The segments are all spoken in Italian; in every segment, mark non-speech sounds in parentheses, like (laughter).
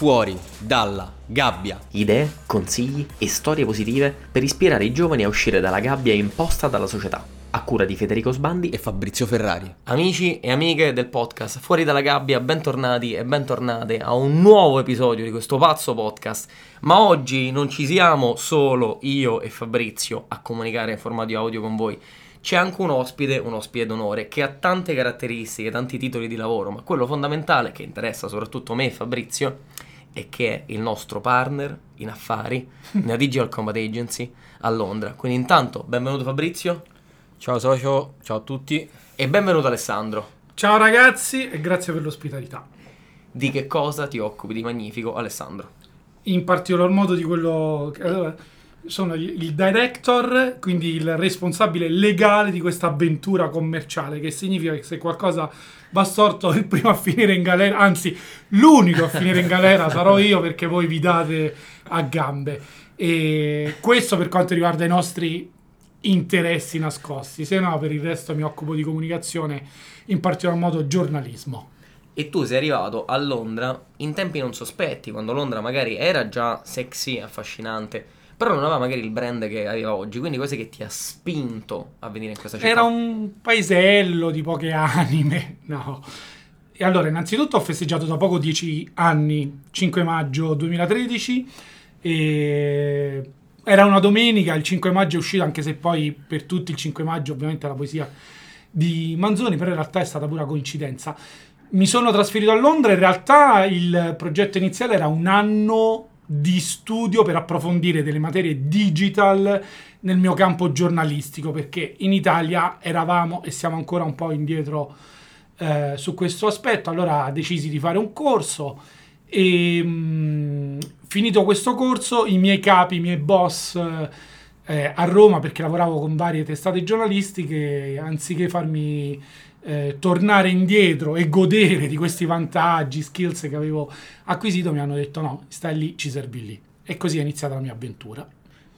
fuori dalla gabbia. Idee, consigli e storie positive per ispirare i giovani a uscire dalla gabbia imposta dalla società. A cura di Federico Sbandi e Fabrizio Ferrari. Amici e amiche del podcast Fuori dalla gabbia, bentornati e bentornate a un nuovo episodio di questo pazzo podcast. Ma oggi non ci siamo solo io e Fabrizio a comunicare in formato audio con voi c'è anche un ospite, un ospite d'onore, che ha tante caratteristiche, tanti titoli di lavoro, ma quello fondamentale che interessa soprattutto me e Fabrizio è che è il nostro partner in affari (laughs) nella Digital Combat Agency a Londra. Quindi intanto, benvenuto Fabrizio. Ciao socio, ciao a tutti. E benvenuto Alessandro. Ciao ragazzi e grazie per l'ospitalità. Di che cosa ti occupi di magnifico Alessandro? In particolar modo di quello... Allora, sono il director, quindi il responsabile legale di questa avventura commerciale, che significa che se qualcosa va storto il primo a finire in galera, anzi l'unico a finire in galera sarò io perché voi vi date a gambe. E questo per quanto riguarda i nostri interessi nascosti, se no per il resto mi occupo di comunicazione, in particolar modo giornalismo. E tu sei arrivato a Londra in tempi non sospetti, quando Londra magari era già sexy, affascinante però non aveva magari il brand che aveva oggi, quindi cos'è che ti ha spinto a venire in questa città? Era un paesello di poche (laughs) anime, no. E allora, innanzitutto ho festeggiato da poco 10 anni, 5 maggio 2013, e era una domenica, il 5 maggio è uscito, anche se poi per tutti il 5 maggio ovviamente la poesia di Manzoni, però in realtà è stata pura coincidenza. Mi sono trasferito a Londra, in realtà il progetto iniziale era un anno di studio per approfondire delle materie digital nel mio campo giornalistico, perché in Italia eravamo e siamo ancora un po' indietro eh, su questo aspetto. Allora decisi di fare un corso e mh, mm, finito questo corso i miei capi, i miei boss eh, a Roma, perché lavoravo con varie testate giornalistiche, anziché farmi eh, tornare indietro e godere di questi vantaggi, skills che avevo acquisito, mi hanno detto no, stai lì, ci servi lì. E così è iniziata la mia avventura.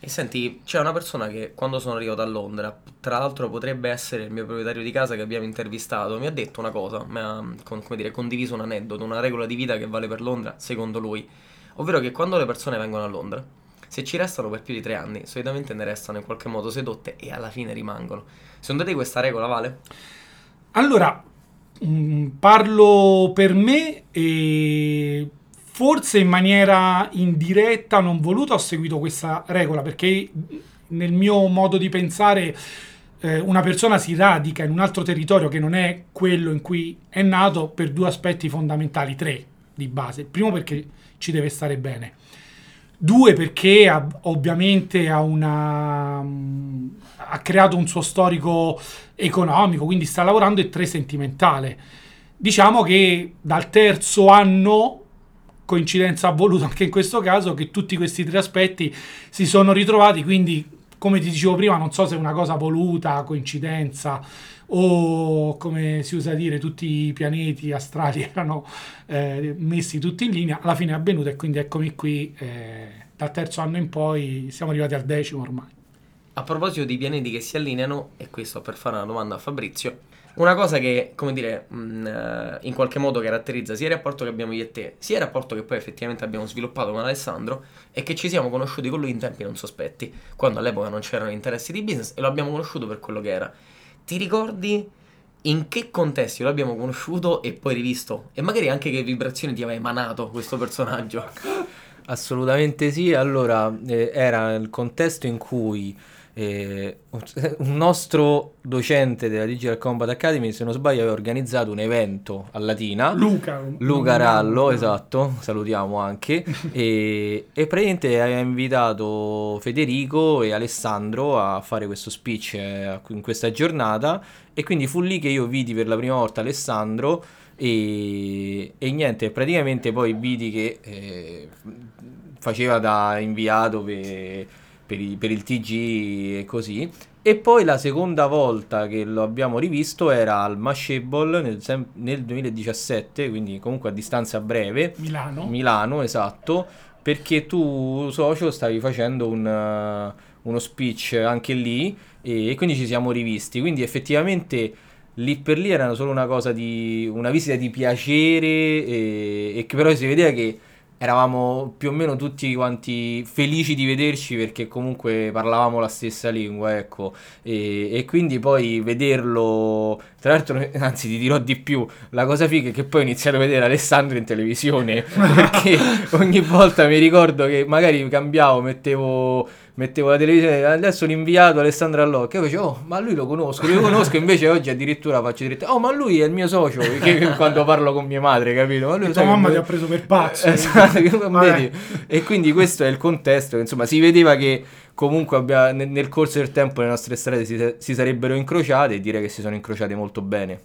E senti, c'è una persona che quando sono arrivato a Londra, tra l'altro potrebbe essere il mio proprietario di casa che abbiamo intervistato, mi ha detto una cosa, mi ha come dire, condiviso un aneddoto, una regola di vita che vale per Londra, secondo lui, ovvero che quando le persone vengono a Londra, se ci restano per più di tre anni, solitamente ne restano in qualche modo sedotte e alla fine rimangono. Secondo te questa regola vale? Allora, mm, parlo per me e forse in maniera indiretta, non voluta, ho seguito questa regola perché nel mio modo di pensare eh, una persona si radica in un altro territorio che non è quello in cui è nato per due aspetti fondamentali, tre di base. Primo perché ci deve stare bene. Due perché ha, ovviamente ha, una, ha creato un suo storico economico, quindi sta lavorando e tre sentimentale. Diciamo che dal terzo anno, coincidenza voluta anche in questo caso, che tutti questi tre aspetti si sono ritrovati, quindi come ti dicevo prima, non so se è una cosa voluta, coincidenza o come si usa dire, tutti i pianeti astrali (laughs) erano eh, messi tutti in linea, alla fine è avvenuto e quindi eccomi qui, eh, dal terzo anno in poi siamo arrivati al decimo ormai. A proposito di pianeti che si allineano, e questo per fare una domanda a Fabrizio, una cosa che, come dire, mh, mm, eh, in qualche modo caratterizza sia il rapporto che abbiamo io e te, sia il rapporto che poi effettivamente abbiamo sviluppato con Alessandro, è che ci siamo conosciuti con lui in tempi non sospetti, quando all'epoca non c'erano interessi di business e lo abbiamo conosciuto per quello che era. Ti ricordi in che contesti lo abbiamo conosciuto e poi rivisto? E magari anche che vibrazioni ti aveva emanato questo personaggio? Assolutamente sì, allora eh, era il contesto in cui eh, un nostro docente della Digital Combat Academy, se non sbaglio, aveva organizzato un evento a Latina. Luca. Luca Rallo, esatto, salutiamo anche. (laughs) e, e praticamente aveva invitato Federico e Alessandro a fare questo speech eh, in questa giornata e quindi fu lì che io vidi per la prima volta Alessandro e, e niente, praticamente poi vidi che eh, faceva da inviato per per, i, per il TG e così. E poi la seconda volta che lo abbiamo rivisto era al Mashable nel, nel 2017, quindi comunque a distanza breve. Milano. Milano, esatto, perché tu, socio, stavi facendo un, uh, uno speech anche lì e, e, quindi ci siamo rivisti. Quindi effettivamente lì per lì era solo una cosa di una visita di piacere e, e che però si vedeva che eravamo più o meno tutti quanti felici di vederci perché comunque parlavamo la stessa lingua, ecco, e, e quindi poi vederlo, tra l'altro, (laughs) anzi ti dirò di più, la cosa figa è che poi ho iniziato a vedere Alessandro in televisione (laughs) perché ogni volta mi ricordo che magari cambiavo, mettevo mettevo la televisione, adesso l'inviato Alessandro Allocca, io facevo, oh, ma lui lo conosco, lo conosco, (laughs) invece oggi addirittura faccio diretta, oh, ma lui è il mio socio, (laughs) perché quando parlo con mia madre, capito? Ma lui, E tua mamma che- ti ha preso per pazzo. (laughs) Esatto? E quindi questo è il contesto, insomma, si vedeva che comunque abbia- nel, nel corso del tempo le nostre strade si, si sarebbero incrociate e direi che si sono incrociate molto bene.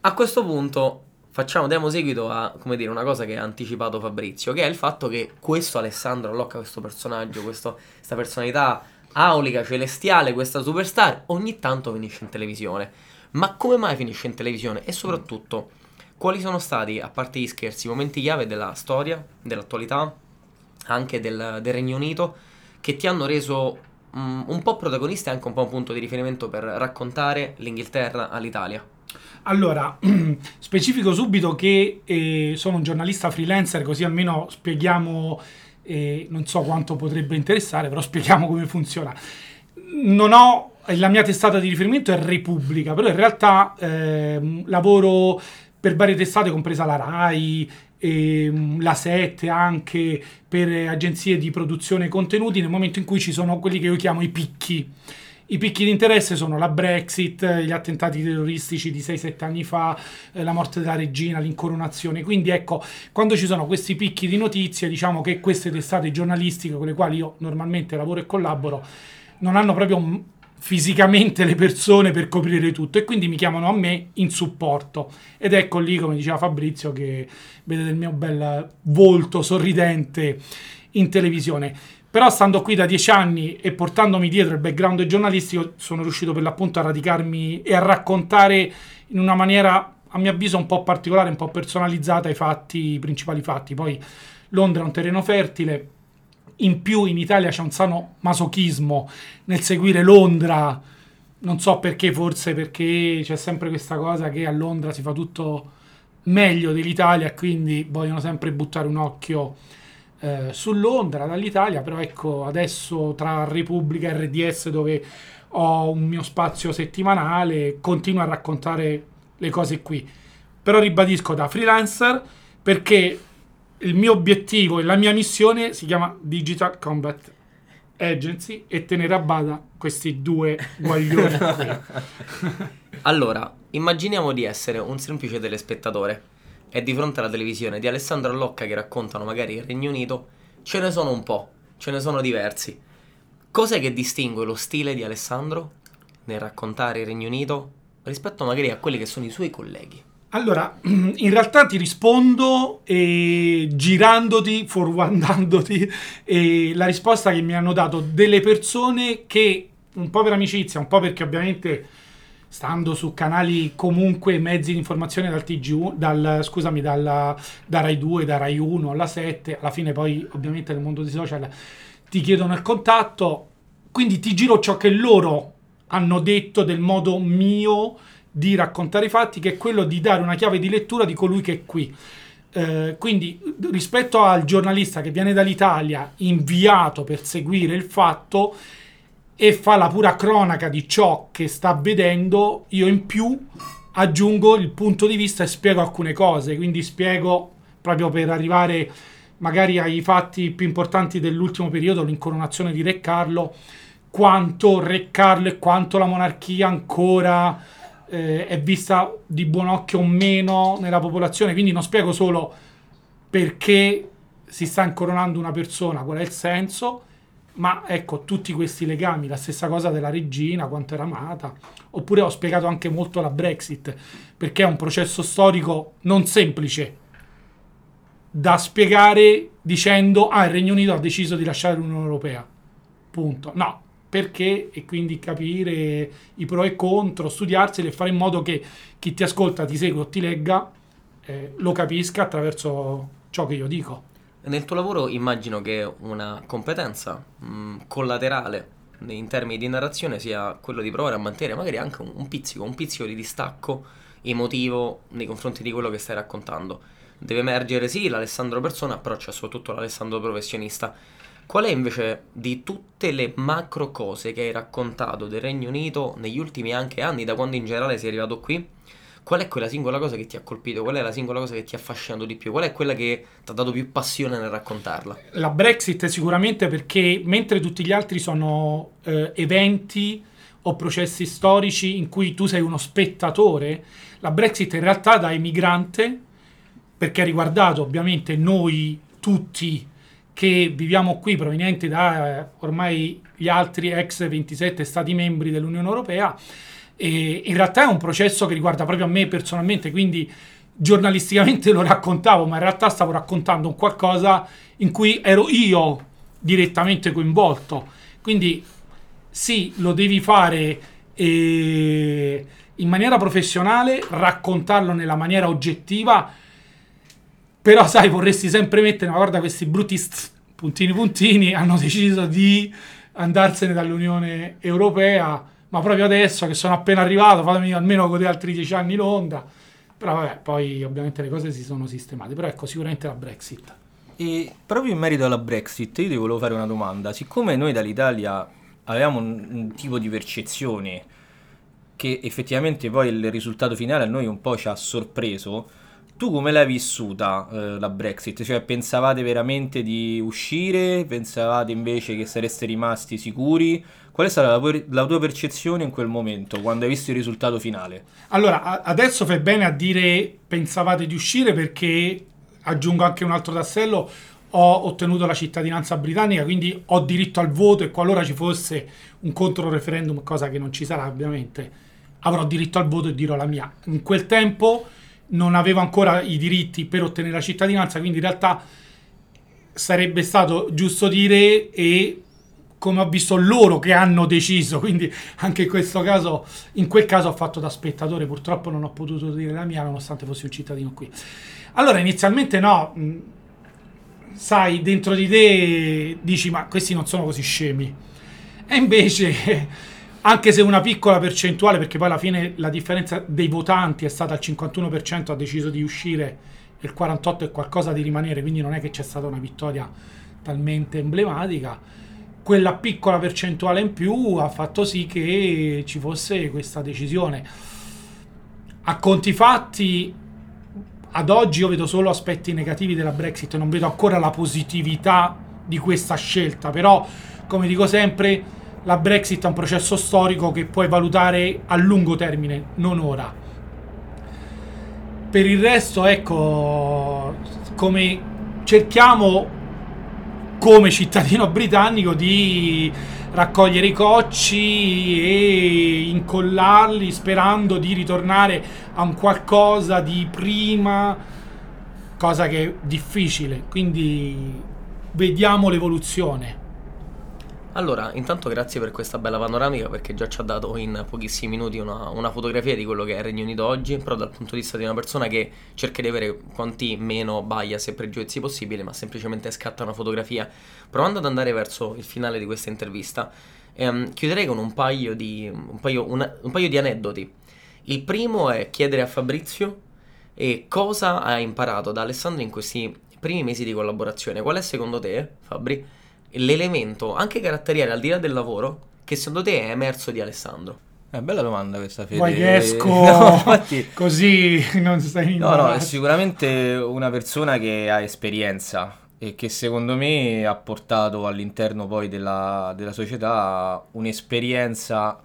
A questo punto facciamo, diamo seguito a, dire, una cosa che ha anticipato Fabrizio, che è il fatto che questo Alessandro Allocca, questo personaggio, questo- questa personalità aulica, celestiale, questa superstar, ogni tanto finisce in televisione. Ma come mai finisce in televisione? E soprattutto, quali sono stati, a parte gli scherzi, i momenti chiave della storia, dell'attualità, anche del, del Regno Unito, che ti hanno reso mm, un po' protagonista e anche un po' un punto di riferimento per raccontare l'Inghilterra all'Italia? Allora, (clears throat) specifico subito che eh, sono un giornalista freelancer, così almeno spieghiamo, eh, non so quanto potrebbe interessare, però spieghiamo come funziona. Non ho, la mia testata di riferimento è Repubblica, però in realtà ehm, lavoro per varie testate, compresa la RAI, ehm, la 7 anche, per eh, agenzie di produzione contenuti, nel momento in cui ci sono quelli che io chiamo i picchi. I picchi di interesse sono la Brexit, gli attentati terroristici di 6-7 anni fa, eh, la morte della regina, l'incoronazione. Quindi ecco, quando ci sono questi picchi di notizie, diciamo che queste testate giornalistiche con le quali io normalmente lavoro e collaboro non hanno proprio mm, fisicamente le persone per coprire tutto e quindi mi chiamano a me in supporto. Ed ecco lì, come diceva Fabrizio, che vedete il mio bel volto sorridente in televisione. Però stando qui da dieci anni e portandomi dietro il background giornalistico, sono riuscito per l'appunto a radicarmi e a raccontare in una maniera, a mio avviso, un po' particolare, un po' personalizzata i fatti, i principali fatti. Poi Londra è un terreno fertile, in più in Italia c'è un sano masochismo nel seguire Londra. Non so perché, forse perché c'è sempre questa cosa che a Londra si fa tutto meglio dell'Italia, quindi vogliono sempre buttare un occhio eh, su Londra dall'Italia, però ecco adesso tra Repubblica e RDS dove ho un mio spazio settimanale, continuo a raccontare le cose qui. Però ribadisco da freelancer perché il mio obiettivo e la mia missione si chiama Digital Combat Agency e tenere a bada questi due (laughs) guaglioni. Allora, immaginiamo di essere un semplice telespettatore e di fronte alla televisione di Alessandro Allocca che raccontano magari il Regno Unito, ce ne sono un po', ce ne sono diversi. Cos'è che distingue lo stile di Alessandro nel raccontare il Regno Unito rispetto magari a quelli che sono i suoi colleghi? Allora, (clears throat) in realtà ti rispondo eh, girandoti, forwardandoti eh, la risposta che mi hanno dato delle persone che, un po' per amicizia, un po' perché ovviamente stando su canali comunque mezzi di informazione dal TG, dal, scusami, dalla, da Rai 2, da Rai 1 alla 7, alla fine poi ovviamente nel mondo dei social ti chiedono il contatto, quindi ti giro ciò che loro hanno detto del modo mio di raccontare i fatti, che è quello di dare una chiave di lettura di colui che è qui. Eh, quindi rispetto al giornalista che viene dall'Italia inviato per seguire il fatto e fa la pura cronaca di ciò che sta vedendo, io in più aggiungo il punto di vista e spiego alcune cose, quindi spiego proprio per arrivare magari ai fatti più importanti dell'ultimo periodo, l'incoronazione di Re Carlo, quanto Re Carlo e quanto la monarchia ancora eh, è vista di buon occhio o meno nella popolazione, quindi non spiego solo perché si sta incoronando una persona, qual è il senso, ma ecco tutti questi legami, la stessa cosa della regina, quanto era amata, oppure ho spiegato anche molto la Brexit, perché è un processo storico non semplice da spiegare dicendo ah il Regno Unito ha deciso di lasciare l'Unione Europea, punto. No, perché e quindi capire i pro e contro, studiarseli e fare in modo che chi ti ascolta, ti segue o ti legga eh, lo capisca attraverso ciò che io dico. Nel tuo lavoro immagino che una competenza mh, collaterale in termini di narrazione sia quello di provare a mantenere magari anche un, un pizzico, un pizzico di distacco emotivo nei confronti di quello che stai raccontando. deve emergere sì l'Alessandro persona, però c'è soprattutto l'Alessandro professionista. Qual è invece di tutte le macro cose che hai raccontato del Regno Unito negli ultimi anche anni, da quando in generale sei arrivato qui? Qual è quella singola cosa che ti ha colpito? Qual è la singola cosa che ti ha affascinato di più? Qual è quella che ti ha dato più passione nel raccontarla? La Brexit sicuramente perché mentre tutti gli altri sono eh, eventi o processi storici in cui tu sei uno spettatore, la Brexit in realtà da emigrante, perché ha riguardato ovviamente noi tutti che viviamo qui provenienti da eh, ormai gli altri ex 27 stati membri dell'Unione Europea, e in realtà è un processo che riguarda proprio a me personalmente, quindi giornalisticamente (laughs) lo raccontavo, ma in realtà stavo raccontando un qualcosa in cui ero io direttamente coinvolto. Quindi sì, lo devi fare eh, in maniera professionale, raccontarlo nella maniera oggettiva, però sai, vorresti sempre mettere, ma guarda questi brutti st- puntini puntini hanno deciso di andarsene dall'Unione Europea, ma proprio adesso che sono appena arrivato, fatemi almeno godere altri dieci anni Londra. Però vabbè, poi ovviamente le cose si sono sistemate, però ecco, sicuramente la Brexit. E proprio in merito alla Brexit, io ti volevo fare una domanda. Siccome noi dall'Italia avevamo un, un tipo di percezione che effettivamente poi il risultato finale a noi un po' ci ha sorpreso, tu come l'hai vissuta eh, la Brexit? Cioè pensavate veramente di uscire? Pensavate invece che sareste rimasti sicuri? Qual è stata la, la tua percezione in quel momento, quando hai visto il risultato finale? Allora, adesso fai bene a dire pensavate di uscire perché aggiungo anche un altro tassello, ho ottenuto la cittadinanza britannica, quindi ho diritto al voto e qualora ci fosse un controreferendum, cosa che non ci sarà ovviamente, avrò diritto al voto e dirò la mia. In quel tempo non avevo ancora i diritti per ottenere la cittadinanza, quindi in realtà sarebbe stato giusto dire e come ho visto loro che hanno deciso, quindi anche in questo caso, in quel caso ho fatto da spettatore, purtroppo non ho potuto dire la mia nonostante fossi un cittadino qui. Allora inizialmente no, mh, sai, dentro di te dici ma questi non sono così scemi. E invece, (laughs) anche se una piccola percentuale, perché poi alla fine la differenza dei votanti è stata al 51%, ha deciso di uscire, e il 48% è qualcosa di rimanere, quindi non è che c'è stata una vittoria talmente emblematica. Quella piccola percentuale in più ha fatto sì che ci fosse questa decisione. A conti fatti, ad oggi io vedo solo aspetti negativi della Brexit, non vedo ancora la positività di questa scelta, però come dico sempre, la Brexit è un processo storico che puoi valutare a lungo termine, non ora. Per il resto, ecco, come cerchiamo come cittadino britannico di raccogliere i cocci e incollarli sperando di ritornare a un qualcosa di prima, cosa che è difficile. Quindi vediamo l'evoluzione. Allora, intanto grazie per questa bella panoramica perché già ci ha dato in pochissimi minuti una, una, fotografia di quello che è il Regno Unito oggi, però dal punto di vista di una persona che cerca di avere quanti meno bias e pregiudizi possibile, ma semplicemente scatta una fotografia. Provando ad andare verso il finale di questa intervista, ehm, chiuderei con un paio, di, un, paio, una, un paio di aneddoti. Il primo è chiedere a Fabrizio e cosa ha imparato da Alessandro in questi primi mesi di collaborazione. Qual è secondo te, Fabri? L'elemento anche caratteriale al di là del lavoro che secondo te è emerso di Alessandro? È eh, bella domanda questa Fede. Poi esco (laughs) no, infatti, (laughs) così non stai in No, no, è sicuramente una persona che ha esperienza e che secondo me ha portato all'interno poi della, della società un'esperienza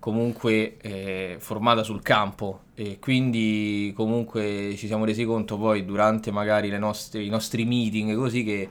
comunque eh, formata sul campo e quindi comunque ci siamo resi conto poi durante magari nostre, i nostri meeting così che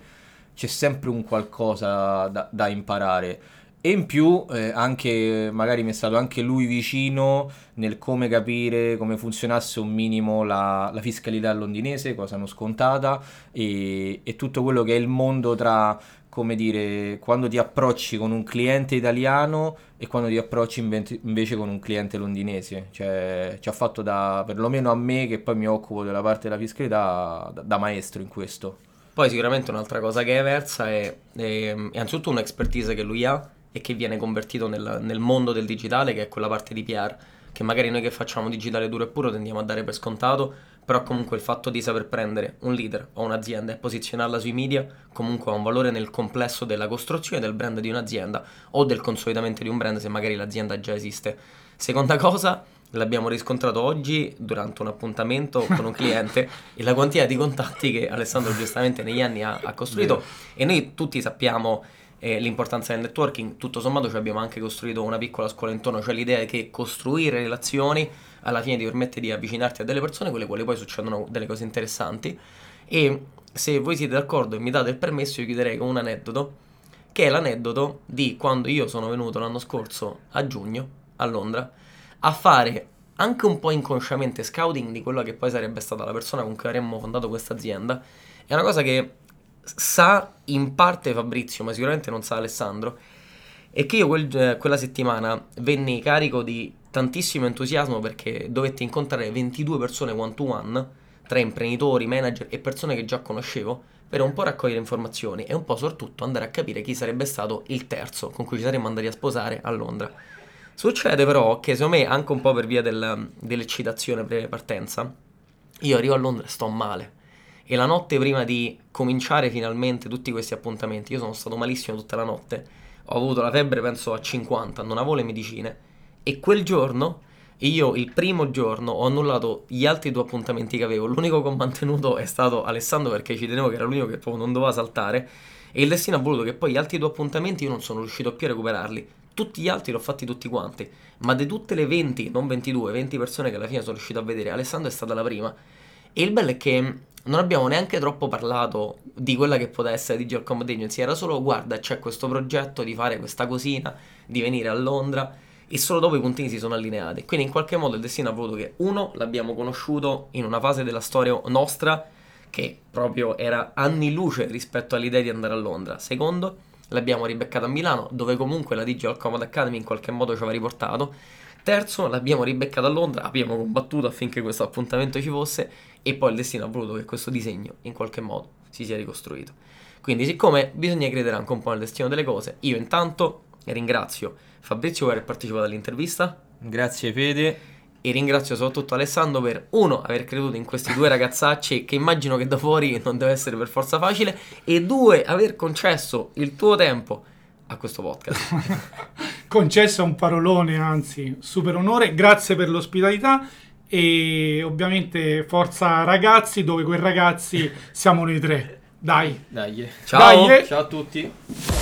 c'è sempre un qualcosa da, da imparare. E in più eh, anche, magari mi è stato anche lui vicino nel come capire come funzionasse un minimo la, la fiscalità londinese, cosa non scontata, e, e, tutto quello che è il mondo tra, come dire, quando ti approcci con un cliente italiano e quando ti approcci invece, con un cliente londinese. Cioè, ci ha fatto da, perlomeno a me, che poi mi occupo della parte della fiscalità, da, da maestro in questo. Poi sicuramente un'altra cosa che è emersa è, è innanzitutto un'expertise che lui ha e che viene convertito nel, nel, mondo del digitale, che è quella parte di PR, che magari noi che facciamo digitale duro e puro tendiamo a dare per scontato, però comunque il fatto di saper prendere un leader o un'azienda e posizionarla sui media comunque ha un valore nel complesso della costruzione del brand di un'azienda o del consolidamento di un brand se magari l'azienda già esiste. Seconda cosa, l'abbiamo riscontrato oggi durante un appuntamento con un cliente (laughs) e la quantità di contatti che Alessandro giustamente negli anni ha, ha costruito. E noi tutti sappiamo eh, l'importanza del networking, tutto sommato ci abbiamo anche costruito una piccola scuola intorno, cioè l'idea è che costruire relazioni alla fine ti permette di avvicinarti a delle persone con le quali poi succedono delle cose interessanti. E se voi siete d'accordo e mi date il permesso io chiuderei con un aneddoto che è l'aneddoto di quando io sono venuto l'anno scorso a giugno a Londra a fare anche un po' inconsciamente scouting di quella che poi sarebbe stata la persona con cui avremmo fondato questa azienda. È una cosa che sa in parte Fabrizio, ma sicuramente non sa Alessandro. E che io quel, quella settimana venni carico di tantissimo entusiasmo perché dovetti incontrare 22 persone one to one, tra imprenditori, manager e persone che già conoscevo, per un po' raccogliere informazioni e un po' soprattutto andare a capire chi sarebbe stato il terzo con cui ci saremmo andati a sposare a Londra. Succede però che secondo me, anche un po' per via del, dell'eccitazione pre-partenza, io arrivo a Londra e sto male. E la notte prima di cominciare finalmente tutti questi appuntamenti, io sono stato malissimo tutta la notte, ho avuto la febbre penso a 50, non avevo le medicine. E quel giorno, io il primo giorno ho annullato gli altri due appuntamenti che avevo. L'unico che ho mantenuto è stato Alessandro perché ci tenevo che era l'unico che proprio non doveva saltare. E il destino ha voluto che poi gli altri due appuntamenti io non sono riuscito più a recuperarli tutti gli altri l'ho fatti tutti quanti, ma di tutte le 20, non 22, 20 persone che alla fine sono riuscito a vedere, Alessandro è stata la prima. E il bello è che non abbiamo neanche troppo parlato di quella che poteva essere Digital Combat Agency, era solo guarda c'è questo progetto di fare questa cosina, di venire a Londra e solo dopo i puntini si sono allineati. Quindi in qualche modo il destino ha voluto che uno l'abbiamo conosciuto in una fase della storia nostra che proprio era anni luce rispetto all'idea di andare a Londra. Secondo, l'abbiamo ribeccata a Milano, dove comunque la Digital Combat Academy in qualche modo ci aveva riportato. Terzo, l'abbiamo ribeccata a Londra, abbiamo combattuto affinché questo appuntamento ci fosse e poi il destino ha voluto che questo disegno in qualche modo si sia ricostruito. Quindi, siccome bisogna credere anche un po' nel destino delle cose, io intanto ringrazio Fabrizio per aver partecipato all'intervista. Grazie Fede. E ringrazio soprattutto Alessandro per uno aver creduto in questi due ragazzacci che immagino che da fuori non deve essere per forza facile e due aver concesso il tuo tempo a questo podcast. (laughs) Concesso è un parolone, anzi, super onore. Grazie per l'ospitalità e ovviamente forza ragazzi, dove quei ragazzi siamo noi tre. Dai. Dai. Ciao. Dai. Ciao a tutti.